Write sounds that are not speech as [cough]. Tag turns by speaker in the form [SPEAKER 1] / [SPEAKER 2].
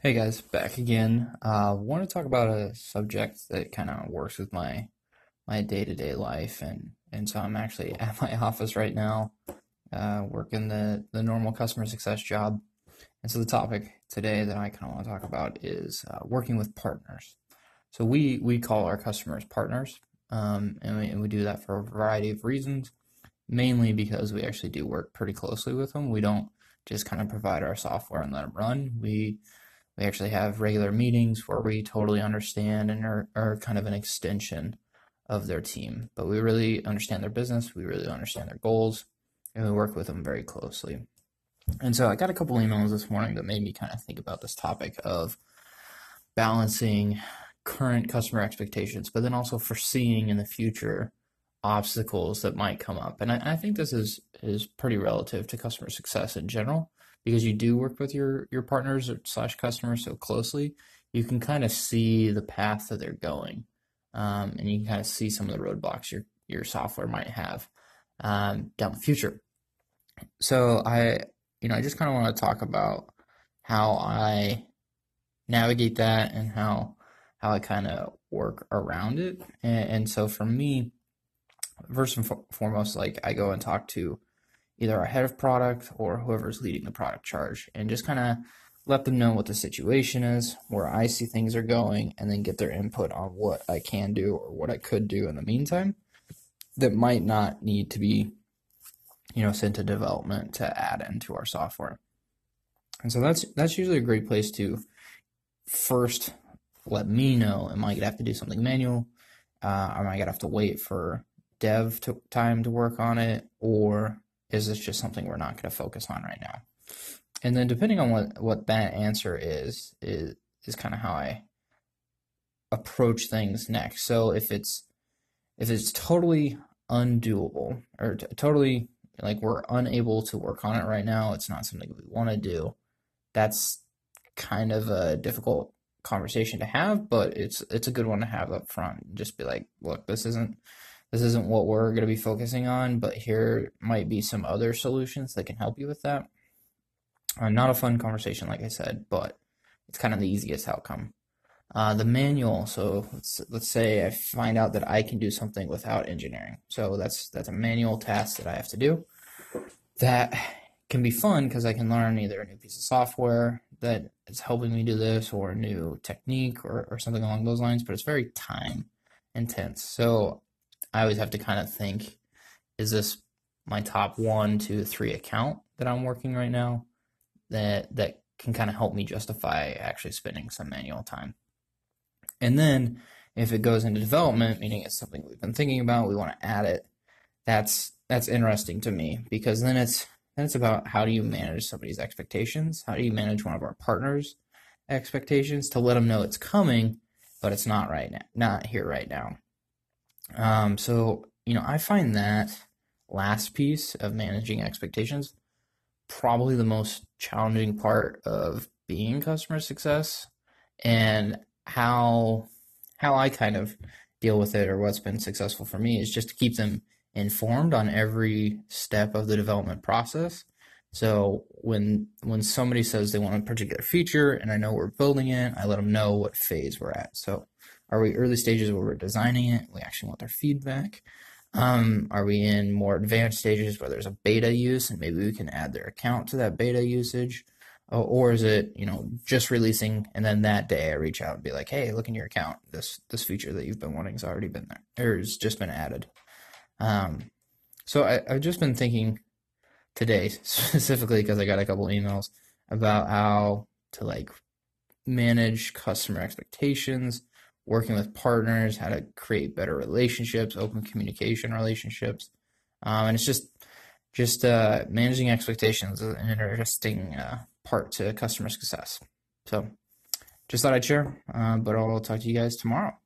[SPEAKER 1] Hey guys, back again. Uh, want to talk about a subject that kind of works with my my day-to-day life, and and so I'm actually [laughs] at my office right now, uh, working the the normal customer success job. And so the topic today that I kind of want to talk about is uh, working with partners. So we we call our customers partners, um, and, we, and we do that for a variety of reasons. Mainly because we actually do work pretty closely with them. We don't just kind of provide our software and let them run. We we actually have regular meetings where we totally understand and are, are kind of an extension of their team. But we really understand their business, we really understand their goals, and we work with them very closely. And so I got a couple emails this morning that made me kind of think about this topic of balancing current customer expectations, but then also foreseeing in the future obstacles that might come up. And I, I think this is is pretty relative to customer success in general because you do work with your your partners or slash customers so closely, you can kind of see the path that they're going, um, and you can kind of see some of the roadblocks your your software might have um, down the future. So I, you know, I just kind of want to talk about how I navigate that and how how I kind of work around it. And, and so for me, first and foremost, like I go and talk to either our head of product or whoever's leading the product charge and just kind of let them know what the situation is, where I see things are going, and then get their input on what I can do or what I could do in the meantime that might not need to be, you know, sent to development to add into our software. And so that's that's usually a great place to first let me know am I gonna have to do something manual? Uh, am I gonna have to wait for dev to, time to work on it, or is this just something we're not going to focus on right now? And then depending on what, what that answer is, is, is kind of how I approach things next. So if it's, if it's totally undoable or t- totally like we're unable to work on it right now, it's not something we want to do. That's kind of a difficult conversation to have, but it's it's a good one to have up front. Just be like, look, this isn't this isn't what we're going to be focusing on, but here might be some other solutions that can help you with that. Uh, not a fun conversation, like I said, but it's kind of the easiest outcome. Uh, the manual. So let's let's say I find out that I can do something without engineering. So that's that's a manual task that I have to do. That can be fun because I can learn either a new piece of software that is helping me do this, or a new technique, or or something along those lines. But it's very time intense. So I always have to kind of think, is this my top one, two, three account that I'm working right now that that can kind of help me justify actually spending some manual time. And then if it goes into development, meaning it's something we've been thinking about, we want to add it, that's that's interesting to me because then it's then it's about how do you manage somebody's expectations? How do you manage one of our partners' expectations to let them know it's coming, but it's not right now, not here right now. Um, so, you know, I find that last piece of managing expectations probably the most challenging part of being customer success and how how I kind of deal with it or what's been successful for me is just to keep them informed on every step of the development process. So when when somebody says they want a particular feature and I know we're building it, I let them know what phase we're at. So are we early stages where we're designing it? We actually want their feedback. Um, are we in more advanced stages where there's a beta use and maybe we can add their account to that beta usage? Or, or is it, you know, just releasing and then that day I reach out and be like, hey, look in your account. This this feature that you've been wanting has already been there or has just been added. Um, so I, I've just been thinking today [laughs] specifically because I got a couple emails about how to like manage customer expectations working with partners, how to create better relationships, open communication relationships, um, and it's just just uh, managing expectations is an interesting uh, part to customer success. So, just thought I'd share, uh, but I'll talk to you guys tomorrow.